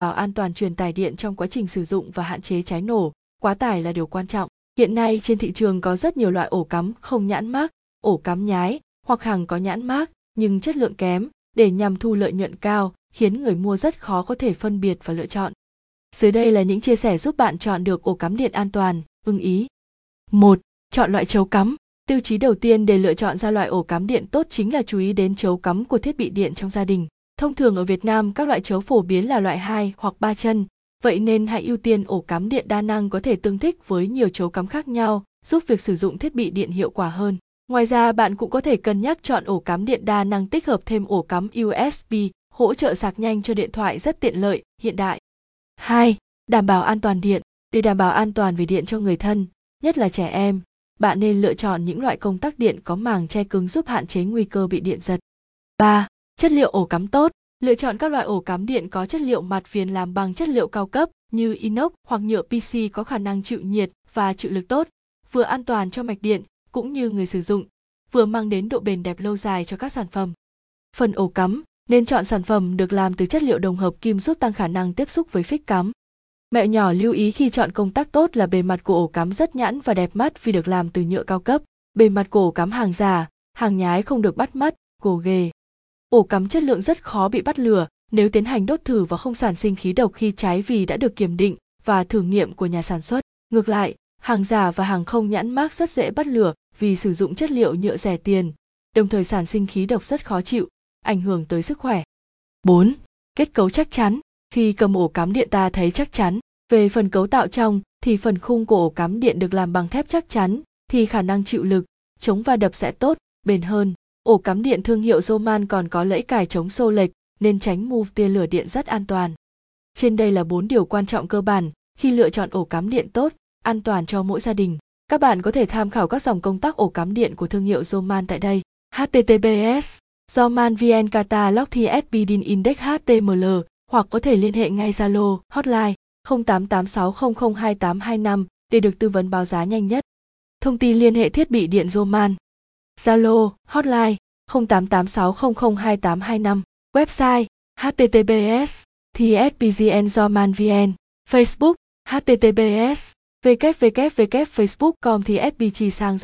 bảo an toàn truyền tải điện trong quá trình sử dụng và hạn chế cháy nổ. Quá tải là điều quan trọng. Hiện nay trên thị trường có rất nhiều loại ổ cắm không nhãn mác, ổ cắm nhái hoặc hàng có nhãn mác, nhưng chất lượng kém. Để nhằm thu lợi nhuận cao, khiến người mua rất khó có thể phân biệt và lựa chọn. Dưới đây là những chia sẻ giúp bạn chọn được ổ cắm điện an toàn, ưng ý. Một, chọn loại chấu cắm. Tiêu chí đầu tiên để lựa chọn ra loại ổ cắm điện tốt chính là chú ý đến chấu cắm của thiết bị điện trong gia đình. Thông thường ở Việt Nam các loại chấu phổ biến là loại 2 hoặc 3 chân, vậy nên hãy ưu tiên ổ cắm điện đa năng có thể tương thích với nhiều chấu cắm khác nhau, giúp việc sử dụng thiết bị điện hiệu quả hơn. Ngoài ra bạn cũng có thể cân nhắc chọn ổ cắm điện đa năng tích hợp thêm ổ cắm USB, hỗ trợ sạc nhanh cho điện thoại rất tiện lợi, hiện đại. 2. Đảm bảo an toàn điện. Để đảm bảo an toàn về điện cho người thân, nhất là trẻ em, bạn nên lựa chọn những loại công tắc điện có màng che cứng giúp hạn chế nguy cơ bị điện giật. 3. Chất liệu ổ cắm tốt, lựa chọn các loại ổ cắm điện có chất liệu mặt viền làm bằng chất liệu cao cấp như inox hoặc nhựa PC có khả năng chịu nhiệt và chịu lực tốt, vừa an toàn cho mạch điện cũng như người sử dụng, vừa mang đến độ bền đẹp lâu dài cho các sản phẩm. Phần ổ cắm, nên chọn sản phẩm được làm từ chất liệu đồng hợp kim giúp tăng khả năng tiếp xúc với phích cắm. Mẹo nhỏ lưu ý khi chọn công tắc tốt là bề mặt của ổ cắm rất nhẵn và đẹp mắt vì được làm từ nhựa cao cấp. Bề mặt của ổ cắm hàng giả, hàng nhái không được bắt mắt, gồ ghề, ổ cắm chất lượng rất khó bị bắt lửa nếu tiến hành đốt thử và không sản sinh khí độc khi cháy vì đã được kiểm định và thử nghiệm của nhà sản xuất. Ngược lại, hàng giả và hàng không nhãn mác rất dễ bắt lửa vì sử dụng chất liệu nhựa rẻ tiền, đồng thời sản sinh khí độc rất khó chịu, ảnh hưởng tới sức khỏe. 4. Kết cấu chắc chắn. Khi cầm ổ cắm điện ta thấy chắc chắn. Về phần cấu tạo trong thì phần khung của ổ cắm điện được làm bằng thép chắc chắn thì khả năng chịu lực, chống va đập sẽ tốt, bền hơn. Ổ cắm điện thương hiệu Roman còn có lẫy cài chống xô lệch nên tránh move tia lửa điện rất an toàn. Trên đây là 4 điều quan trọng cơ bản khi lựa chọn ổ cắm điện tốt, an toàn cho mỗi gia đình. Các bạn có thể tham khảo các dòng công tắc ổ cắm điện của thương hiệu Roman tại đây. HTTPS Roman VN Catalog TSB DIN Index HTML hoặc có thể liên hệ ngay Zalo hotline 0886002825 để được tư vấn báo giá nhanh nhất. Thông tin liên hệ thiết bị điện Roman Zalo, hotline 0886002825, website https tspgn vn Facebook https www.facebook.com thsbg sang